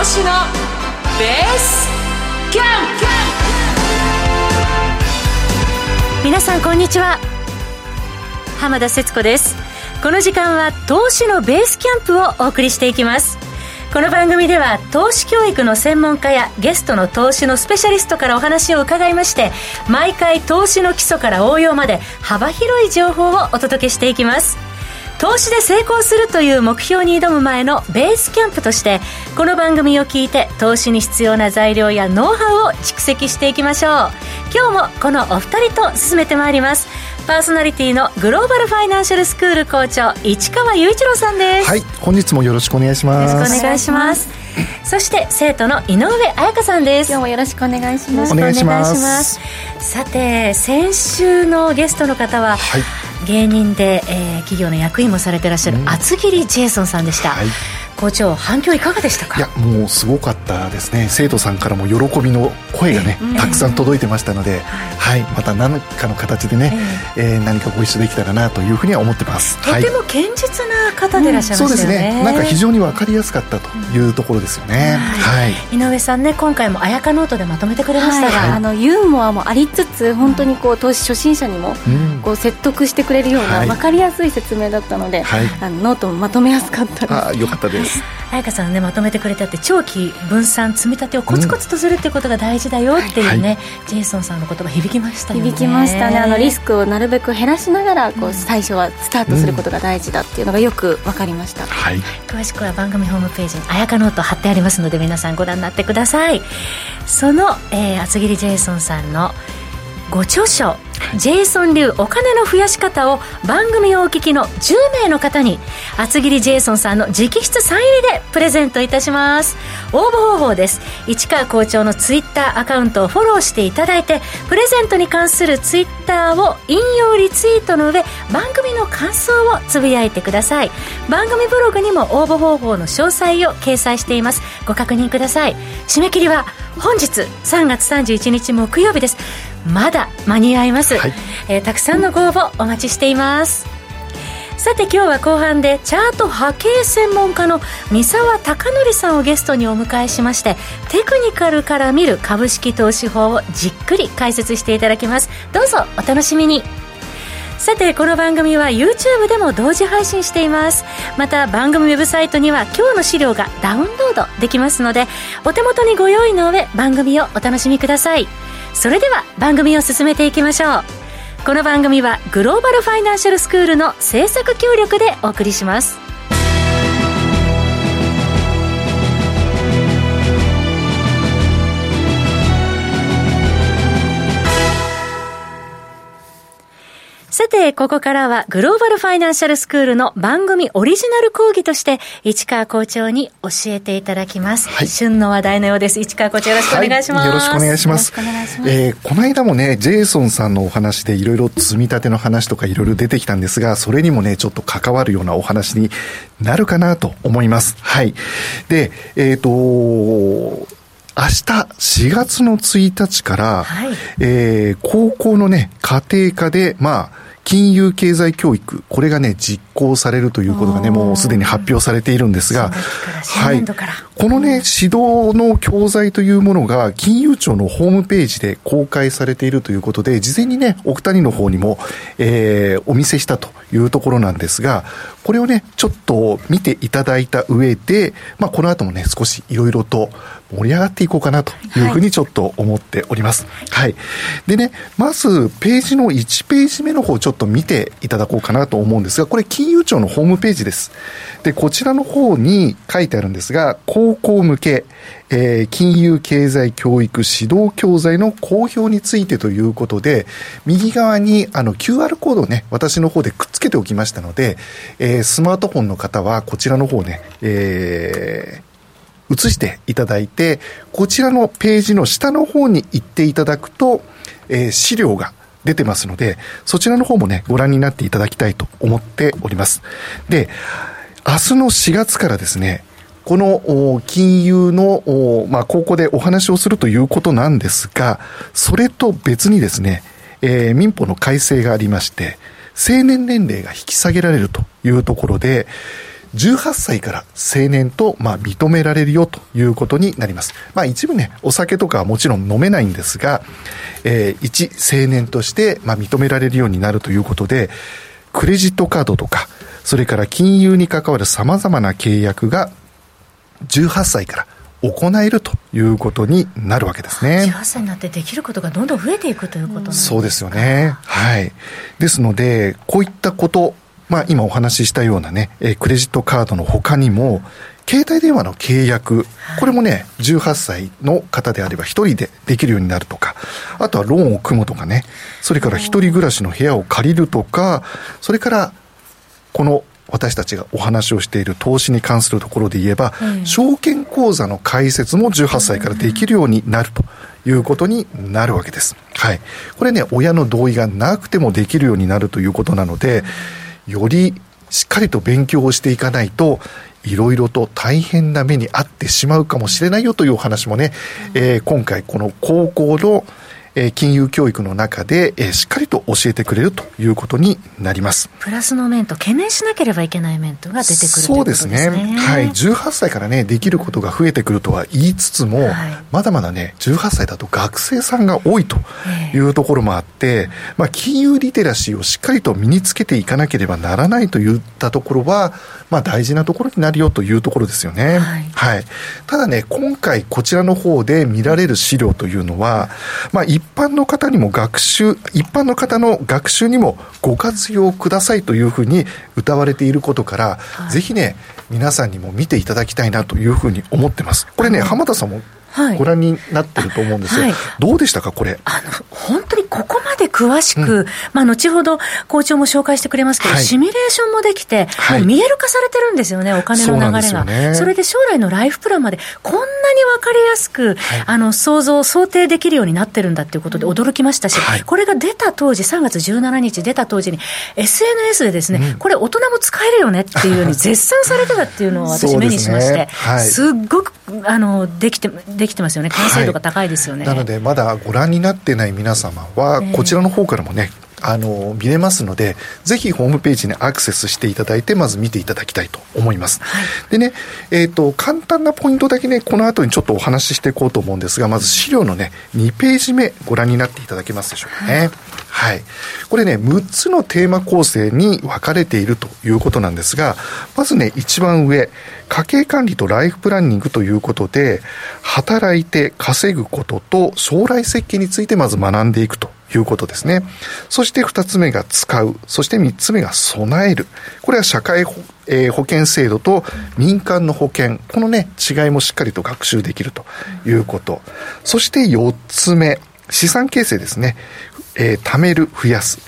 投資のベースキャン。プ皆さんこんにちは。浜田節子です。この時間は投資のベースキャンプをお送りしていきます。この番組では投資教育の専門家やゲストの投資のスペシャリストからお話を伺いまして毎回投資の基礎から応用まで幅広い情報をお届けしていきます。投資で成功するという目標に挑む前のベースキャンプとしてこの番組を聞いて投資に必要な材料やノウハウを蓄積していきましょう。今日もこのお二人と進めてまいります。パーソナリティのグローバルファイナンシャルスクール校長市川雄一郎さんです。はい本日もよろしくお願いします。よろしくお願いします。そして生徒の井上彩香さんです。今日もよろしくお願いします。お願いします。さて先週のゲストの方は、はい芸人で、えー、企業の役員もされてらっしゃる厚切りジェイソンさんでした、はい校長反響いかがでしたか？いやもうすごかったですね。生徒さんからも喜びの声がね、えー、たくさん届いてましたので、はい、はい、また何かの形でね、えー、えー、何かご一緒できたらなというふうには思ってます。とても堅実な方でいらっしゃいますよね、うん、そうですね。なんか非常に分かりやすかったというところですよね、はい、井上さんね今回も綾香ノートでまとめてくれましたが、あのユーモアもありつつ本当にこう投資初心者にもこう説得してくれるような分かりやすい説明だったので、あのノートもまとめやすかったです。あよかったです彩香さんねまとめてくれたって長期分散積み立てをコツコツとするってことが大事だよっていうね、はい、ジェイソンさんの言葉響きましたよね。響きましたね。あのリスクをなるべく減らしながらこう、最初はスタートすることが大事だっていうのがよく分かりました、はい、詳しくは番組ホームページに彩香ノート貼ってありますので皆さんご覧になってください。その、えー、厚切りジェイソンさんのご著書ジェイソン流お金の増やし方を番組をお聞きの10名の方に厚切りジェイソンさんの直筆サイン入りでプレゼントいたします。応募方法です。市川校長のツイッターアカウントをフォローしていただいてプレゼントに関するツイッターを引用リツイートの上番組の感想をつぶやいてください。番組ブログにも応募方法の詳細を掲載しています。ご確認ください。締め切りは本日3月31日木曜日です。まだ間に合います、はい、えー、たくさんのご応募お待ちしています。さて今日は後半でチャート波形専門家の三沢貴則さんをゲストにお迎えしましてテクニカルから見る株式投資法をじっくり解説していただきます。どうぞお楽しみに。さてこの番組は YouTube でも同時配信しています。また番組ウェブサイトには今日の資料がダウンロードできますのでお手元にご用意の上番組をお楽しみくださいそれでは番組を進めていきましょう。この番組はグローバルファイナンシャルスクールの制作協力でお送りします。さて、ここからはグローバルファイナンシャルスクールの番組オリジナル講義として、市川校長に教えていただきます。はい、旬の話題のようです。市川校長よろしくお願いします。はい、よろしくお願いします。ますえー、この間もね、ジェイソンさんのお話でいろいろ積み立ての話とかいろいろ出てきたんですが、それにもね、ちょっと関わるようなお話になるかなと思います。はい。で、えっ、ー、と、明日4月の1日から、はい、えー、高校のね、家庭科で、まあ、金融経済教育、これがね、実行されるということがね、もうすでに発表されているんですが、はい。このね、指導の教材というものが、金融庁のホームページで公開されているということで、事前にね、お二人の方にも、えー、お見せしたというところなんですが、これをね、ちょっと見ていただいた上で、まあ、この後もね、少しいろいろと盛り上がっていこうかなというふうにちょっと思っております。はい。でね、まず、ページの1ページ目の方、ちょっと見ていただこうかなと思うんですが、これ、金融庁のホームページです。で、こちらの方に書いてあるんですが、高校向け、えー、金融経済教育指導教材の公表についてということで、右側にあの QR コードをね、私の方でくっつけておきましたので、えー、スマートフォンの方はこちらの方ね、えー、移していただいて、こちらのページの下の方に行っていただくと、えー、資料が出てますので、そちらの方もね、ご覧になっていただきたいと思っております。で、明日の4月からですね、この金融の、まあ、高校でお話をするということなんですが、それと別にですね、えー、民法の改正がありまして、成年年齢が引き下げられるというところで、18歳から成年と、まあ、認められるよということになります。まあ、一部ね、お酒とかはもちろん飲めないんですが、えー、一成年として、まあ、認められるようになるということで、クレジットカードとか、それから金融に関わる様々な契約が18歳から行えるということになるわけですね。18歳になってできることがどんどん増えていくということなんですそうですよね。はい。ですので、こういったこと、まあ今お話ししたようなね、えクレジットカードの他にも、携帯電話の契約、これもね、18歳の方であれば一人でできるようになるとか、あとはローンを組むとかね、それから一人暮らしの部屋を借りるとか、それからこの私たちがお話をしている投資に関するところで言えば、うん、証券口座の開設も18歳からできるようになるということになるわけです。はい。これね、親の同意がなくてもできるようになるということなので、よりしっかりと勉強をしていかないと、いろいろと大変な目に遭ってしまうかもしれないよというお話もね、えー、今回この高校のえ金融教育の中で、えしっかりと教えてくれるということになります。プラスの面と懸念しなければいけない面とが出てくるそうですね。はい。18歳からね、できることが増えてくるとは言いつつも、はい、まだまだね、18歳だと学生さんが多いというところもあって、まあ、金融リテラシーをしっかりと身につけていかなければならないといったところは、まあ、大事なところになるよというところですよね。はい。はい、ただね、今回こちらの方で見られる資料というのは、まあ、一般の方にも学習、一般の方の学習にもご活用くださいというふうに歌われていることから、はい、ぜひね、皆さんにも見ていただきたいなというふうに思ってます。これね、浜田さんもご覧になってると思うんですよ、はい、どうでしたか、これ？あの本当にここまで詳しく、うん、まあ、後ほど校長も紹介してくれますけど、はい、シミュレーションもできて、はい、もう見える化されてるんですよね、お金の流れが。そね、それで将来のライフプランまで、こんなに分かりやすく、あの想像、想定できるようになってるんだっていうことで驚きましたし、これが出た当時、3月17日出た当時に、SNS でですね、うん、これ、大人も使えるよねっていうように絶賛されてたっていうのを私、目にしまして、すっごくあのできてできてますよね、完成度が高いですよね、はい、なので、まだご覧になってない皆様は、こちらの方からもね、あの見れますので、ぜひホームページにアクセスしていただいて、まず見ていただきたいと思います。はい、でね、えっ、ー、と、簡単なポイントだけね、この後にちょっとお話ししていこうと思うんですが、まず資料のね、2ページ目、ご覧になっていただけますでしょうかね。はいはい。これね、6つのテーマ構成に分かれているということなんですが、まずね、一番上、家計管理とライフプランニングということで、働いて稼ぐことと将来設計についてまず学んでいくということですね。そして二つ目が使う。そして三つ目が備える。これは社会保,、えー、保険制度と民間の保険。このね、違いもしっかりと学習できるということ。そして四つ目。資産形成ですね。えー、貯める、増やす。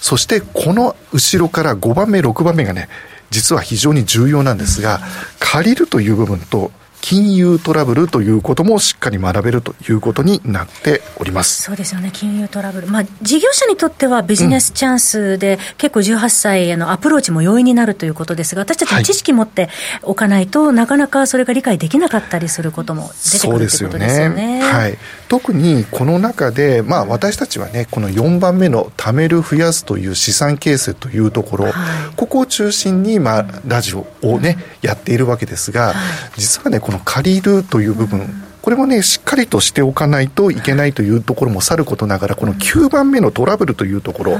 そしてこの後ろから5番目、6番目がね、実は非常に重要なんですが、借りるという部分と金融トラブルということもしっかり学べるということになっております。そうですよね、金融トラブル、まあ、事業者にとってはビジネスチャンスで、うん、結構18歳へのアプローチも容易になるということですが、私たちも知識持っておかないと、はい、なかなかそれが理解できなかったりすることも出てくるということですよね。はい、特にこの中で、まあ、私たちはね、この4番目の貯める、増やすという資産形成というところ、はい、ここを中心に、まあ、ラジオをね、やっているわけですが、実はね、この借りるという部分、これもね、しっかりとしておかないといけないというところもさることながら、この9番目のトラブルというところ、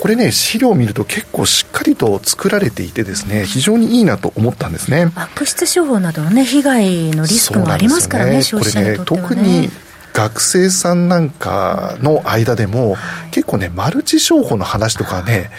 これね、資料を見ると結構しっかりと作られていてですね、非常にいいなと思ったんですね。悪質商法などのね、被害のリスクもありますからね、ね消費者にとっては、ね、特に学生さんなんかの間でも、結構ね、マルチ商法の話とかね、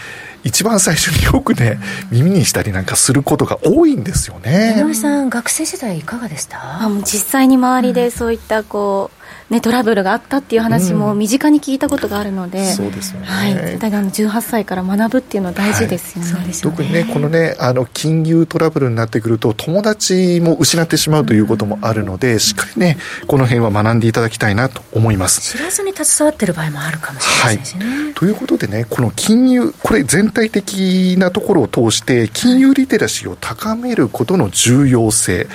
一番最初によくね、耳にしたりなんかすることが多いんですよね。井上さん、学生時代いかがでした？あもう実際に周りでそういったこう、ね、トラブルがあったっていう話も身近に聞いたことがあるので、うん、そうですよね、はい、絶対あの18歳から学ぶっていうのは大事ですよね、はい、特にねこのねあの金融トラブルになってくると友達も失ってしまうということもあるので、うん、しっかりねこの辺は学んでいただきたいなと思います。知らずに携わってる場合もあるかもしれないですね、はい、ということでねこの金融これ全体的なところを通して金融リテラシーを高めることの重要性。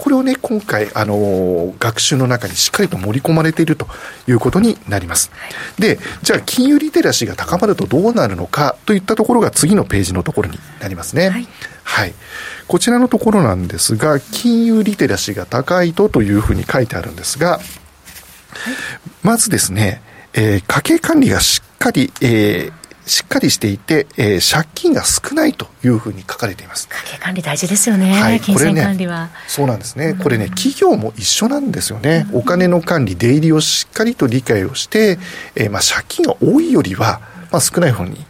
これをね、今回、あの、学習の中にしっかりと盛り込まれているということになります。で、じゃあ、金融リテラシーが高まるとどうなるのかといったところが次のページのところになりますね。はい。はい、こちらのところなんですが、金融リテラシーが高いとというふうに書いてあるんですが、はい、まずですね、えー、家計管理がしっかり、えー、しっかりしていて、えー、借金が少ないというふうに書かれています。家計管理大事ですよね。はい、金銭管理は、ね、そうなんですね。これね、企業も一緒なんですよね。お金の管理、出入りをしっかりと理解をして、えー、まあ借金が多いよりは、まあ少ない方に、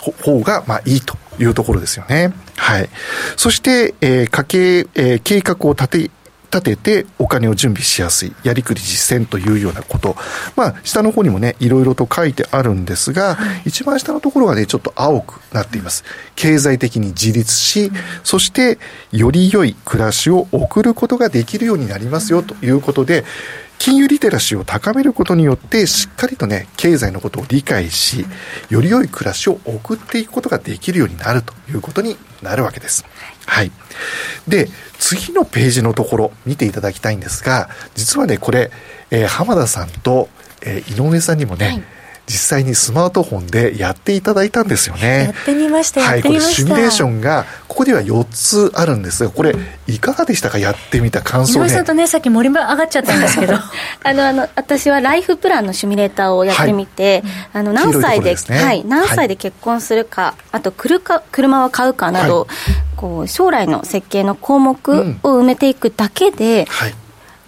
方がまあいいというところですよね。はい。そして、えー、家計、えー、計画を立て、立ててお金を準備しやすい、やりくり実践というようなこと。まあ、下の方にもね、いろいろと書いてあるんですが、はい、一番下のところがね、ちょっと青くなっています。経済的に自立し、そして、より良い暮らしを送ることができるようになりますよということで、金融リテラシーを高めることによってしっかりとね経済のことを理解しより良い暮らしを送っていくことができるようになるということになるわけです。はい。で、次のページのところ見ていただきたいんですが、実はね、これ、えー、浜田さんと、えー、井上さんにもね、はい実際にスマートフォンでやっていただいたんですよね。やってみました、はい、これシミュレーションが、ここでは4つあるんですが、これ、いかがでしたか、やってみた感想、ね、さんとね、さっき盛り上がっちゃったんですけど。あの、あの、私はライフプランのシミュレーターをやってみて、はい、あの、何歳で、でね、はい、何歳で結婚するか、はい、あと車、車を買うかなど、こう、将来の設計の項目を埋めていくだけで、はい、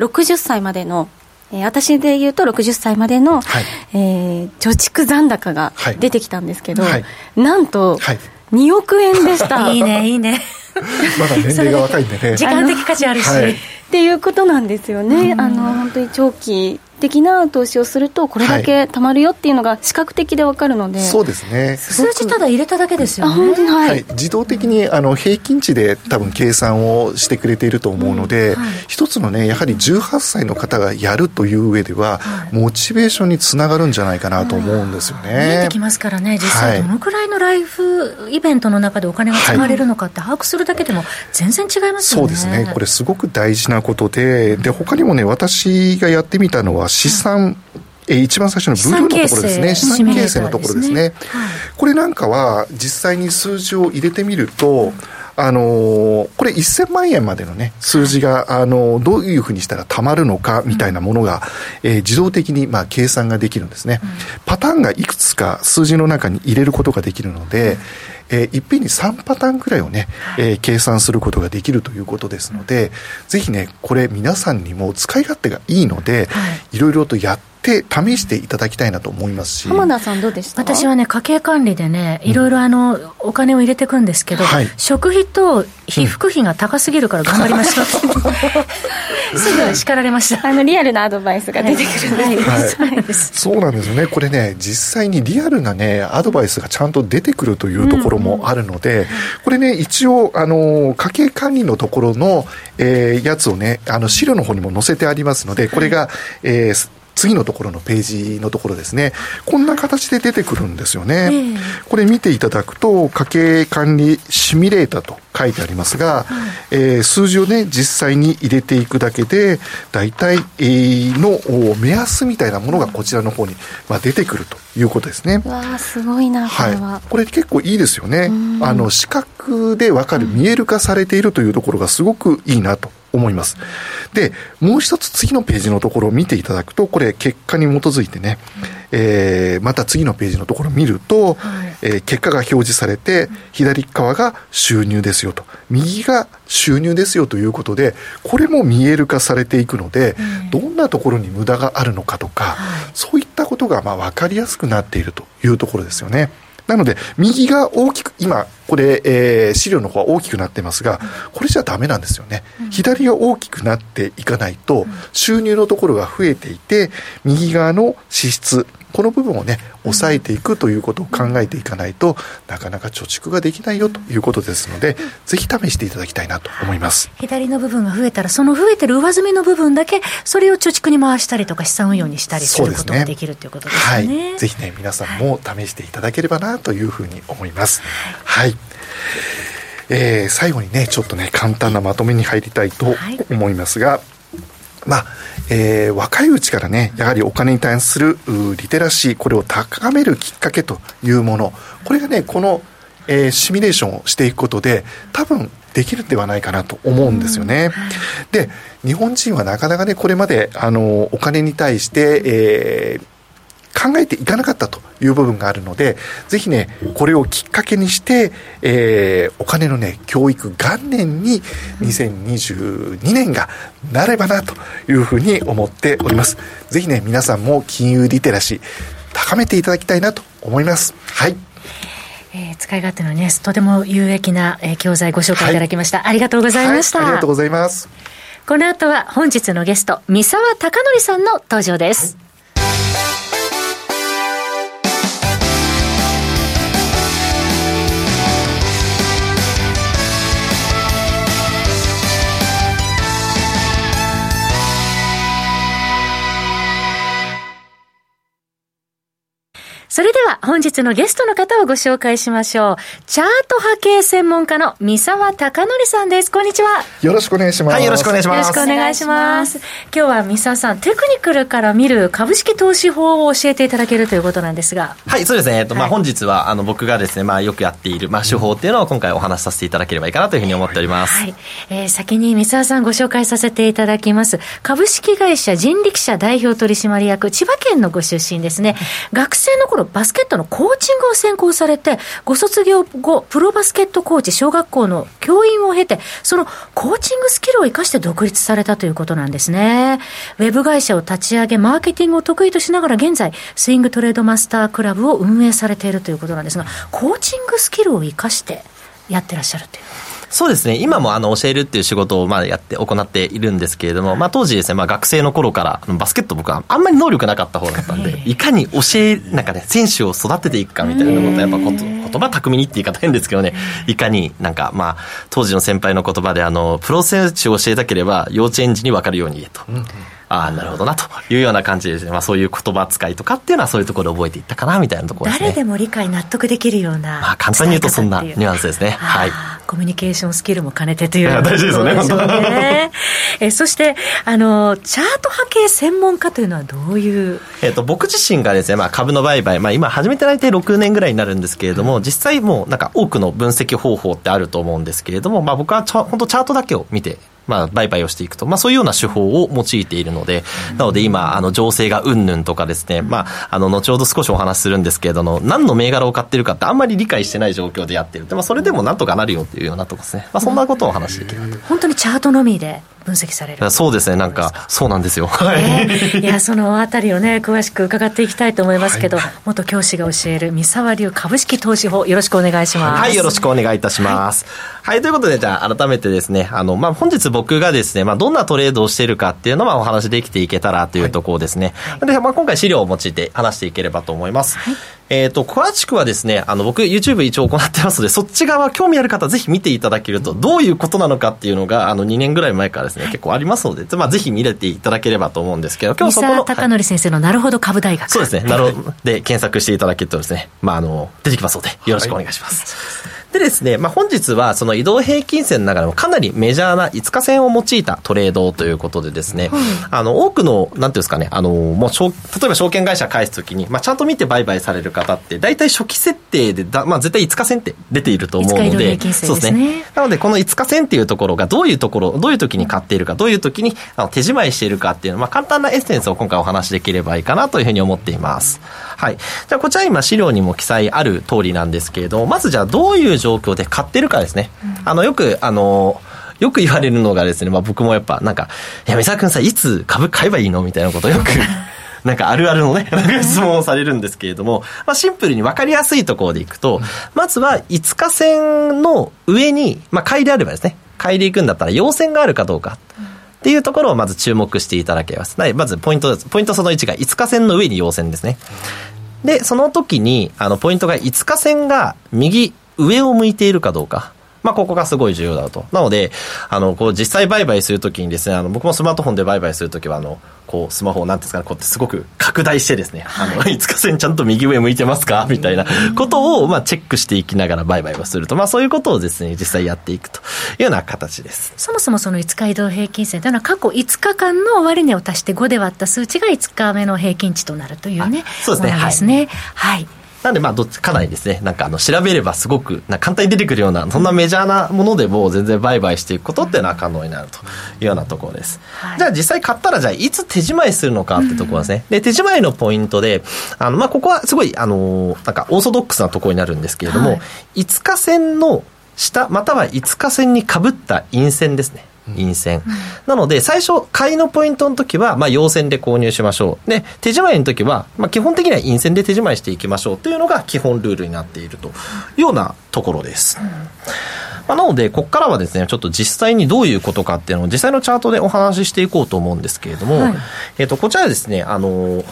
60歳までのえー、私で言うと60歳までの、はい、えー、貯蓄残高が出てきたんですけど、はい、なんと、はい、2億円でした。いいねいいね。まだ年齢が若いんでね。時間的価値あるし、っていうことなんですよね、あの本当に長期的な投資をすると、これだけたまるよっていうのが視覚的で分かるので、はい、そうですね。数字ただ入れただけですよね、はい、はい、自動的にあの平均値で多分計算をしてくれていると思うので、うんはい、一つのね、やはり18歳の方がやるという上では、モチベーションにつながるんじゃないかなと思うんですよね。見えてきますからね、実際、どのくらいのライフイベントの中でお金が使われるのかって把握するだけでも、全然違いますよね、そうですね、これ、すごく大事なことで、で他にもね、私がやってみたのは、資産、え一番最初のブルーのところですね、資産形成のところですね、はい、これなんかは、実際に数字を入れてみると、あのー、これ1000万円までのね、数字が、あのー、どういうふうにしたらたまるのかみたいなものが、うん、えー、自動的に、まあ、計算ができるんですね、うん、パターンがいくつか数字の中に入れることができるので、うんえー、いっぺんに3パターンくらいをね、えー、計算することができるということですので、ぜひね、これ皆さんにも使い勝手がいいので、はい、いろいろとやってって試していただきたいなと思いますし。浜田さんどうでした？私はね家計管理でねいろいろあの、うん、お金を入れていくんですけど、はい、食費と被服費が高すぎるから頑張りました、すぐ叱られました。あのリアルなアドバイスが出てくるはい。はい、そうなんですよね。これね実際にリアルなねアドバイスがちゃんと出てくるというところもあるので、これね一応あの家計管理のところの、えー、やつをねあの資料の方にも載せてありますのでこれが、えー、次のところのページのところですね、こんな形で出てくるんですよね。えー、これ見ていただくと、家計管理シミュレータと書いてありますが、えー、数字をね、実際に入れていくだけで、大体、えー、の目安みたいなものがこちらの方に、まあ、出てくるということですね。わあ、すごいな、これは。はい、これ結構いいですよね。あの、視覚でわかる、見える化されているというところがすごくいいなと思います。で、もう一つ次のページのところを見ていただくと、これ結果に基づいてね、えー、また次のページのところを見ると、はい、えー、結果が表示されて、左側が収入ですよと、右が収入ですよということで、これも見える化されていくので、どんなところに無駄があるのかとか、はい、そういったことがまあ分かりやすくなっているというところですよね。なので、右が大きく、今、これ、えー、資料の方は大きくなってますが、これじゃダメなんですよね。うん、左が大きくなっていかないと、収入のところが増えていて、右側の支出、この部分をね、抑えていくということを考えていかないと、なかなか貯蓄ができないよということですので、ぜひ試していただきたいなと思います。左の部分が増えたら、その増えてる上積みの部分だけ、それを貯蓄に回したりとか、資産運用にしたりすることができるということですね。はい。ぜひね、皆さんも試していただければなというふうに思います。はい。えー、最後にねちょっとね簡単なまとめに入りたいと思いますが、はい、まあえー、若いうちからねやはりお金に対するリテラシーこれを高めるきっかけというものこれがねこの、えー、シミュレーションをしていくことで多分できるんではないかなと思うんですよね。で日本人はなかなかねこれまであのお金に対して、えー考えていかなかったという部分があるので、ぜひね、これをきっかけにして、えー、お金のね、教育元年に2022年がなればなというふうに思っております。ぜひね、皆さんも金融リテラシー高めていただきたいなと思います。はい。えー、使い勝手のね、とても有益な、えー、教材ご紹介いただきました、はい、ありがとうございました、はい、ありがとうございます。この後は本日のゲスト、三沢貴則さんの登場です。はいそれでは本日のゲストの方をご紹介しましょう。チャート波形専門家の三沢貴則さんです。こんにちは。よろしくお願いします。はい、よろしくお願いします。よろしくお願いします。今日は三沢さん、テクニカルから見る株式投資法を教えていただけるということなんですが。はい、そうですね。えっと、まあ、本日は、あの、僕がですね、まあ、よくやっている、まあ、手法っていうのを今回お話しさせていただければいいかなというふうに思っております。はい。えー、先に三沢さんご紹介させていただきます。株式会社人力車代表取締役、千葉県のご出身ですね。学生の頃、バスケットのコーチングを専攻されて、ご卒業後、プロバスケットコーチ、小学校の教員を経て、そのコーチングスキルを生かして独立されたということなんですね。ウェブ会社を立ち上げ、マーケティングを得意としながら、現在、スイングトレードマスタークラブを運営されているということなんですが、コーチングスキルを生かしてやってらっしゃるという。そうですね、今もあの教えるっていう仕事をまあやって行っているんですけれども、まあ、当時ですね、まあ、学生の頃からバスケット僕はあんまり能力なかった方だったんで、いかに教え、なんかね、選手を育てていくかみたいなことやっぱこと言葉巧みにって言い方変ですけどね、いかになんかまあ、当時の先輩の言葉であの、プロ選手を教えたければ幼稚園児に分かるように言えと。ああ、なるほどなというような感じですね。まあそういう言葉遣いとかっていうのはそういうところで覚えていったかなみたいなところですね。誰でも理解納得できるような。まあ簡単に言うとそんなニュアンスですね。はい。コミュニケーションスキルも兼ねてという、ね、大事ですよね、本当。ね。えそして、あの、チャート波形専門家というのはどういう？えっ、と、僕自身がですね、まあ株の売買、まあ今始めて大体6年ぐらいになるんですけれども、うん、実際もうなんか多くの分析方法ってあると思うんですけれども、まあ僕は本当チャートだけを見てまあ、売買をしていくと、まあ、そういうような手法を用いているので、なので今、あの、情勢がうんぬんとかですね、まあ、あの、後ほど少しお話しするんですけれども、何の銘柄を買ってるかってあんまり理解してない状況でやってる。で、まあ、それでもなんとかなるよっていうようなとこですね。まあ、そんなことをお話しできる。本当にチャートのみで分析されるそうですね、なんか、そうなんですよ。はい。いや、そのあたりをね、詳しく伺っていきたいと思いますけど、はい、元教師が教える三沢流株式投資法、よろしくお願いします。はい、よろしくお願いいたします。はい、はい、ということで、じゃあ、改めてですね、あの、まあ、本日僕がですね、まあ、どんなトレードをしているかっていうのはお話できていけたらというところですね。はい、で、まあ、今回資料を用いて話していければと思います。はいえっ、ー、と、詳しくはですね、あの、僕、YouTube 一応行ってますので、そっち側興味ある方、ぜひ見ていただけると、どういうことなのかっていうのが、あの、2年ぐらい前からですね、結構ありますので、まあ、ぜひ見れていただければと思うんですけど、今日そこの。高則先生の、なるほど株大学。そうですね、なるほど。で、検索していただけるとですね、まあ、あの、出てきますので、よろしくお願いします。はいでですね、まあ、本日はその移動平均線の中でもかなりメジャーな5日線を用いたトレードということでですね、あの、多くの、なんていうんですかね、あの、もう、例えば証券会社返すときに、まあ、ちゃんと見て売買される方って、大体初期設定でだ、まあ、絶対5日線って出ていると思うので、でそうですね。なので、この5日線っていうところがどういうところ、どういう時に買っているか、どういう時にあの手仕舞いしているかっていうの、まあ、簡単なエッセンスを今回お話しできればいいかなというふうに思っています。はい。じゃあ、こちら今資料にも記載ある通りなんですけれど、まずじゃあどういう状況で買ってるかですね。うん、あの、よく、あの、よく言われるのがですね、まあ僕もやっぱなんか、いや、三沢君さ、いつ株買えばいいのみたいなことをよく なんかあるあるのね、質問をされるんですけれども、まあシンプルに分かりやすいところでいくと、まずは5日線の上に、まあ買いであればですね、買いでいくんだったら陽線があるかどうか。っていうところをまず注目していただけます。まずポイントです、ポイントその1が5日線の上に陽線ですね。で、その時に、あの、ポイントが5日線が右、上を向いているかどうか。まあ、ここがすごい重要だと。なので、あの、こう、実際売買するときにですね、あの、僕もスマートフォンで売買するときは、あの、こう、スマホをなんですかね、こうやってすごく拡大してですね、あの、5日線ちゃんと右上向いてますかみたいなことを、まあ、チェックしていきながら売買をすると、まあ、そういうことをですね、実際やっていくというような形です。そもそもその5日移動平均線というのは、過去5日間の終値を足して5で割った数値が5日目の平均値となるというね、そうですね。ですね。はい、はいなんでまあどっちかなりですね、なんかあの調べればすごくな簡単に出てくるような、そんなメジャーなものでも全然売買していくことっていうのは可能になるというようなところです。はい、じゃあ実際買ったらじゃあいつ手仕舞いするのかってところですね。で、手仕舞いのポイントで、あのまあここはすごいあの、なんかオーソドックスなところになるんですけれども、はい、5日線の下、または5日線にかぶった陰線ですね。陰線、うん、なので最初買いのポイントの時はまあ陽線で購入しましょう。で手仕舞いの時はまあ基本的には陰線で手仕舞いしていきましょう。というのが基本ルールになっていると。いうようなところです、うんまあ、なので、ここからはですね、ちょっと実際にどういうことかっていうのを実際のチャートでお話ししていこうと思うんですけれども、はい、えっ、と、こちらですね、あの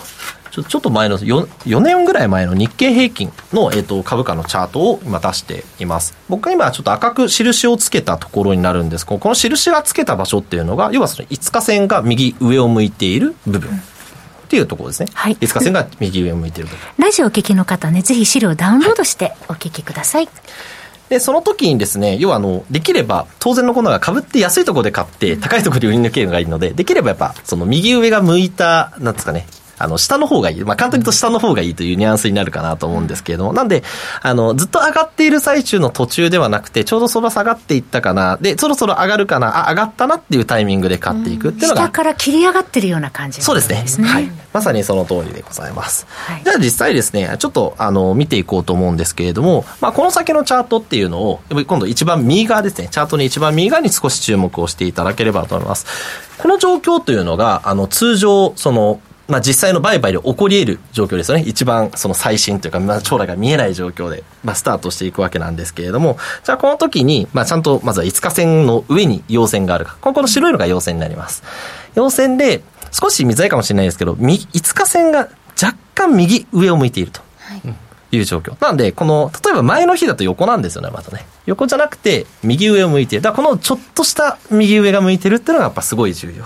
ちょちょっと前の4、4年ぐらい前の日経平均の、えーと、株価のチャートを今出しています。僕が今ちょっと赤く印をつけたところになるんですこの印がつけた場所っていうのが、要はその5日線が右上を向いている部分。っていうところですね。はい。5日線が右上を向いている部分。ラジオお聞きの方ね、ぜひ資料をダウンロードしてお聞きください。はいで、その時にですね、要はあの、できれば、当然のことが被って安いところで買って、高いところで売り抜けるのがいいので、できればやっぱ、その右上が向いた、なんですかね、あの、下の方がいい。まあ、簡単に言うと下の方がいいというニュアンスになるかなと思うんですけれども、なんで、あの、ずっと上がっている最中の途中ではなくて、ちょうどそば下がっていったかな、で、そろそろ上がるかな、あ、上がったなっていうタイミングで買っていくっていうのが。下から切り上がってるような感じ、ね、そうですね。はい。まさにその通りでございます。はい、じゃあ実際ですね、ちょっと、あの、見ていこうと思うんですけれども、まあ、この先のチャートっていうのを、今度一番右側ですね、チャートに一番右側に少し注目をしていただければと思います。この状況というのが、あの、通常、その、まあ、実際の売買で起こり得る状況ですよね。一番その最新というか、まあ、将来が見えない状況で、まあ、スタートしていくわけなんですけれども、じゃあこの時に、まあ、ちゃんとまずは5日線の上に陽線があるか。ここの白いのが陽線になります。陽線で、少し見づらいかもしれないですけど、5日線が若干右上を向いていると。いう状況。なんで、この、例えば前の日だと横なんですよね、またね。横じゃなくて、右上を向いている。だからこのちょっとした右上が向いてるっていうのがやっぱすごい重要。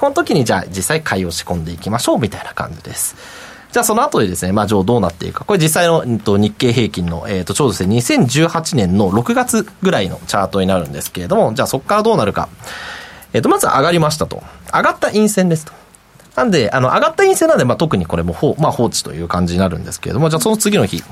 この時にじゃあ実際買いを仕込んでいきましょうみたいな感じです。じゃあその後でですね、まあ、上どうなっていくか。これ実際の、えっと、日経平均の、えっと、ちょうどですね、2018年の6月ぐらいのチャートになるんですけれども、じゃあそこからどうなるか。えっと、まず上がりましたと。上がった陰線ですと。なんで、あの、上がった陰線なんで、まあ、特にこれも、まあ、放置という感じになるんですけれども、じゃあその次の日。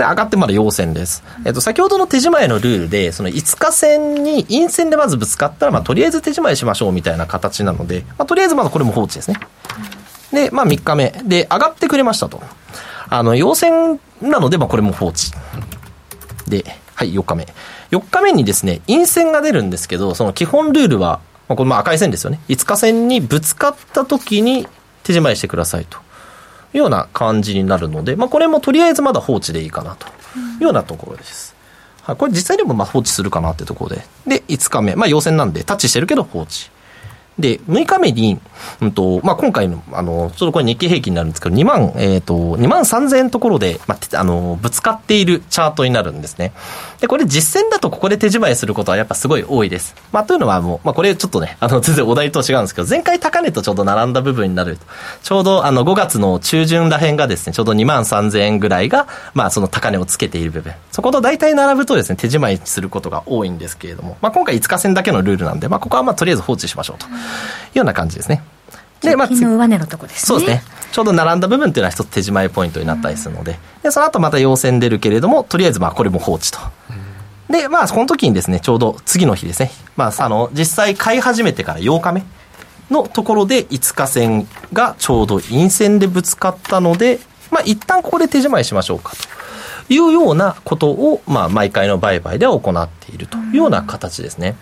で、上がってまだ陽線です。えっと、先ほどの手仕舞いのルールで、その5日線に陰線でまずぶつかったら、まあ、とりあえず手仕舞いしましょうみたいな形なので、まあ、とりあえずまだこれも放置ですね。で、まあ、3日目。で、上がってくれましたと。あの、陽線なので、まあ、これも放置。で、はい、4日目。4日目にですね、陰線が出るんですけど、その基本ルールは、まあ、これまあ赤い線ですよね。5日線にぶつかった時に手仕舞いしてくださいと。いうような感じになるので、まあ、これもとりあえずまだ放置でいいかなというようなところです。はい、これ実際でもまあ放置するかなってところで。で、5日目。まあ、陽線なんでタッチしてるけど放置。で、6日目に、うんと、まあ、今回の、あの、ちょうどこれ日経平均になるんですけど、2万、えっ、ー、と、2万3000円のところで、まあ、あの、ぶつかっているチャートになるんですね。で、これ実践だとここで手仕舞いすることはやっぱすごい多いです。まあ、というのはもう、まあ、これちょっとね、あの、全然お題と違うんですけど、前回高値とちょうど並んだ部分になる。ちょうど、あの、5月の中旬ら辺がですね、ちょうど2万3000円ぐらいが、まあ、その高値をつけている部分。そこと大体並ぶとですね、手仕舞いすることが多いんですけれども、まあ、今回5日線だけのルールなんで、まあ、ここはまあ、とりあえず放置しましょうというような感じですね。で、まあ、の上値のとこですね。そうですね。ちょうど並んだ部分っていうのは一つ手仕舞いポイントになったりするので、で、その後また陽線出るけれども、とりあえずまあこれも放置と。で、まあ、この時にですね、ちょうど次の日ですね、まあ、あの、実際買い始めてから8日目のところで5日線がちょうど陰線でぶつかったので、まあ、一旦ここで手仕まいしましょうかというようなことを、まあ、毎回の売買では行っているというような形ですね。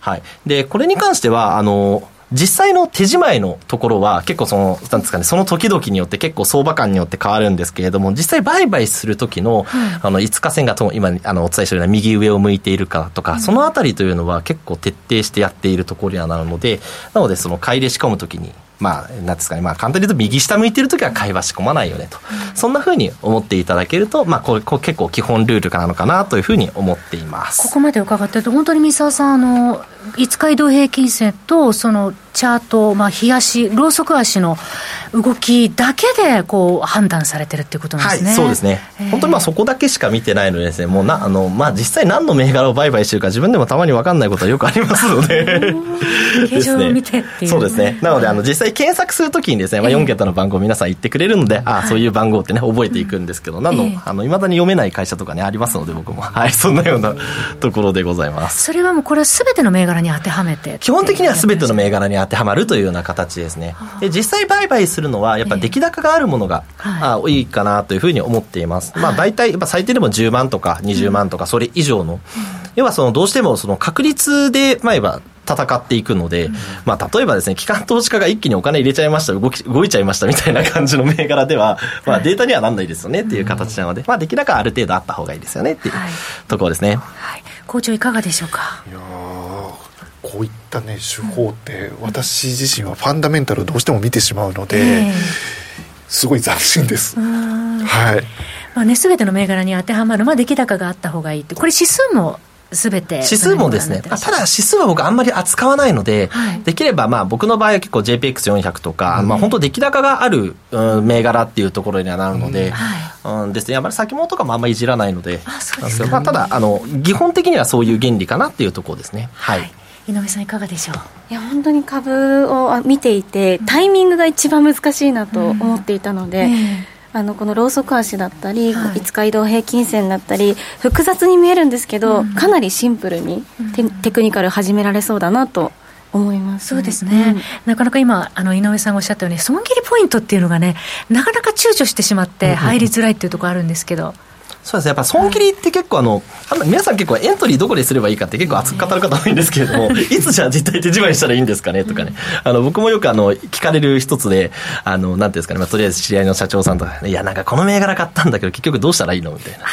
はい。で、これに関しては、あの、実際の手仕舞いのところは結構その、なんですかね、その時々によって結構相場感によって変わるんですけれども、実際売買する時の、あの、5日線がと今、あの、お伝えしたような右上を向いているかとか、そのあたりというのは結構徹底してやっているところにはなるので、なのでその買い入れ仕込む時に、まあ、なんですかね、まあ、簡単に言うと右下向いてるときは会話仕込まないよねと、うん、そんなふうに思っていただけると、まあ、これこれ結構基本ルールなのかなというふうに思っています。ここまで伺ってると、本当に三沢さん、あの5日移動平均線とそのチャート、まあ、日足、ローソク足の動きだけでこう判断されてるっていうことなんですね。はい、そうですね。本当にまあそこだけしか見てないのでですね、もうな、あの、まあ実際何の銘柄を売買してるか自分でもたまに分かんないことはよくありますので。形状を見てっていう、そうですね。なので、あの、実際検索するときにですね、まあ4桁の番号皆さん言ってくれるので、ああ、そういう番号ってね、覚えていくんですけど、何の、あの、未だに読めない会社とかね、ありますので、僕も。はい、そんなようなところでございます。それはもうこれすべての銘柄に当てはめて。基本的にはすべての銘柄に当てはまるというような形ですね。で、実際売買するのは、やっぱ出来高があるものが、あ多いかなというふうに思っています。まあ大体、やっぱ最低でも10万とか20万とか、それ以上の、要はその、どうしてもその確率で、まあ言えば、戦っていくので、まあ、例えばですね、機関投資家が一気にお金入れちゃいました、動き、動いちゃいましたみたいな感じの銘柄では、まあ、データにはなんないですよねっていう形なので、まあ、出来高ある程度あった方がいいですよねっていうところですね。はい。校長いかがでしょうか？いやったね手法って私自身はファンダメンタルをどうしても見てしまうので、えー、すごい斬新です。はい。まあね、すべての銘柄に当てはまる、まあ、出来高があった方がいいって、これ指数もすべて指数もですね、ただ指数は僕あんまり扱わないので、はい、できればまあ僕の場合は結構 JPX400 とか、うん、まあ本当出来高がある、うん、銘柄っていうところにはなるので、うん、はい、ですね、あまり先物とかもあんまりいじらないので、あそうですまあ、ただあの、基本的にはそういう原理かなっていうところですね。はい、はい井上さんいかがでしょう？いや本当に株を見ていてタイミングが一番難しいなと思っていたので、うんえ。ーあのこのローソク足だったり、はい、5日移動平均線だったり複雑に見えるんですけど、うん、かなりシンプルにテ,、うん、テクニカル始められそうだなと思います、ね、そうですね、うん、なかなか今あの井上さんがおっしゃったように損切りポイントっていうのがねなかなか躊躇してしまって入りづらいっていうところあるんですけど。そうですね。やっぱ損切りって結構あの、あの皆さん結構エントリーどこですればいいかって結構熱く語る方多いんですけれども、いつじゃあ実態手仕舞いしたらいいんですかねとかね。あの、僕もよくあの、聞かれる一つで、あの、なんていうんですかね、まあ、とりあえず知り合いの社長さんとか、いや、なんかこの銘柄買ったんだけど結局どうしたらいいのみたいな。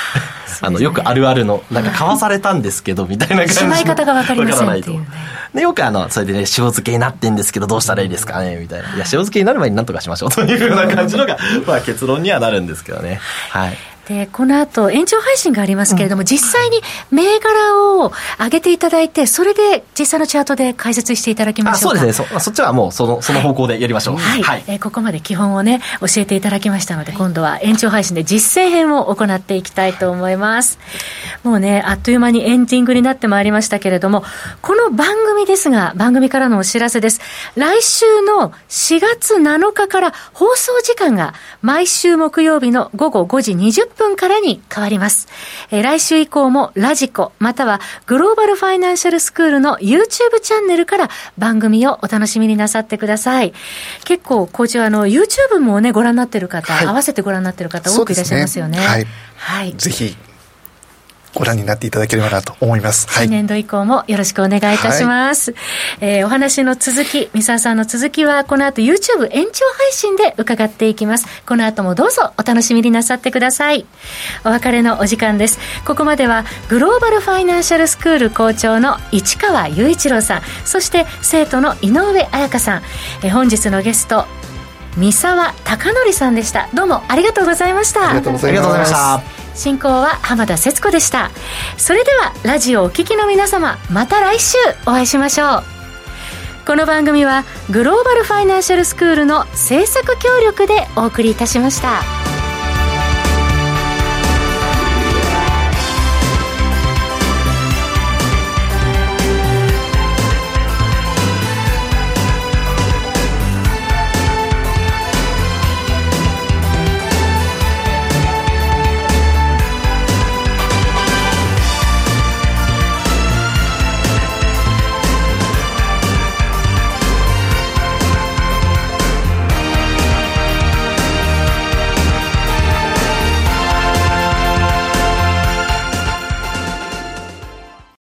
あの、よくあるあるの、なんか買わされたんですけど、みたいな感じ。しまい方がわかりませんっていうね。で、よくあの、それでね、塩漬けになってんですけど、どうしたらいいですかねみたいな。いや、塩漬けになる前になんとかしましょうというような感じのが、まあ結論にはなるんですけどね。はい。でこの後延長配信がありますけれども、うん、実際に銘柄を上げていただいて、それで実際のチャートで解説していただきましょうそうですねそ、そっちはもうそのその方向でやりましょう。はい、はい、えー、ここまで基本をね、教えていただきましたので、今度は延長配信で実践編を行っていきたいと思います。もうね、あっという間にエンディングになってまいりましたけれども、この番組ですが、番組からのお知らせです。来週の4月7日から放送時間が毎週木曜日の午後5時20分からに変わります。えー、来週以降もラジコ、またはグローバルファイナンシャルスクールの YouTube チャンネルから番組をお楽しみになさってください。結構、こちらの YouTube もね、ご覧になってる方、はい、合わせてご覧になってる方多くいらっしゃいますよね。ねはい。はい。ぜひご覧になっていただければなと思います。はい。年度以降もよろしくお願いいたします。はい、えー、お話の続き、三沢さんの続きはこの後 YouTube 延長配信で伺っていきます。この後もどうぞお楽しみになさってください。お別れのお時間です。ここまではグローバルファイナンシャルスクール校長の市川雄一郎さん、そして生徒の井上彩香さん、えー、本日のゲスト、三沢貴則さんでした。どうもありがとうございました。ありがとうございました。進行は浜田節子でしたそれではラジオお聴きの皆様また来週お会いしましょうこの番組はグローバルファイナンシャルスクールの制作協力でお送りいたしました。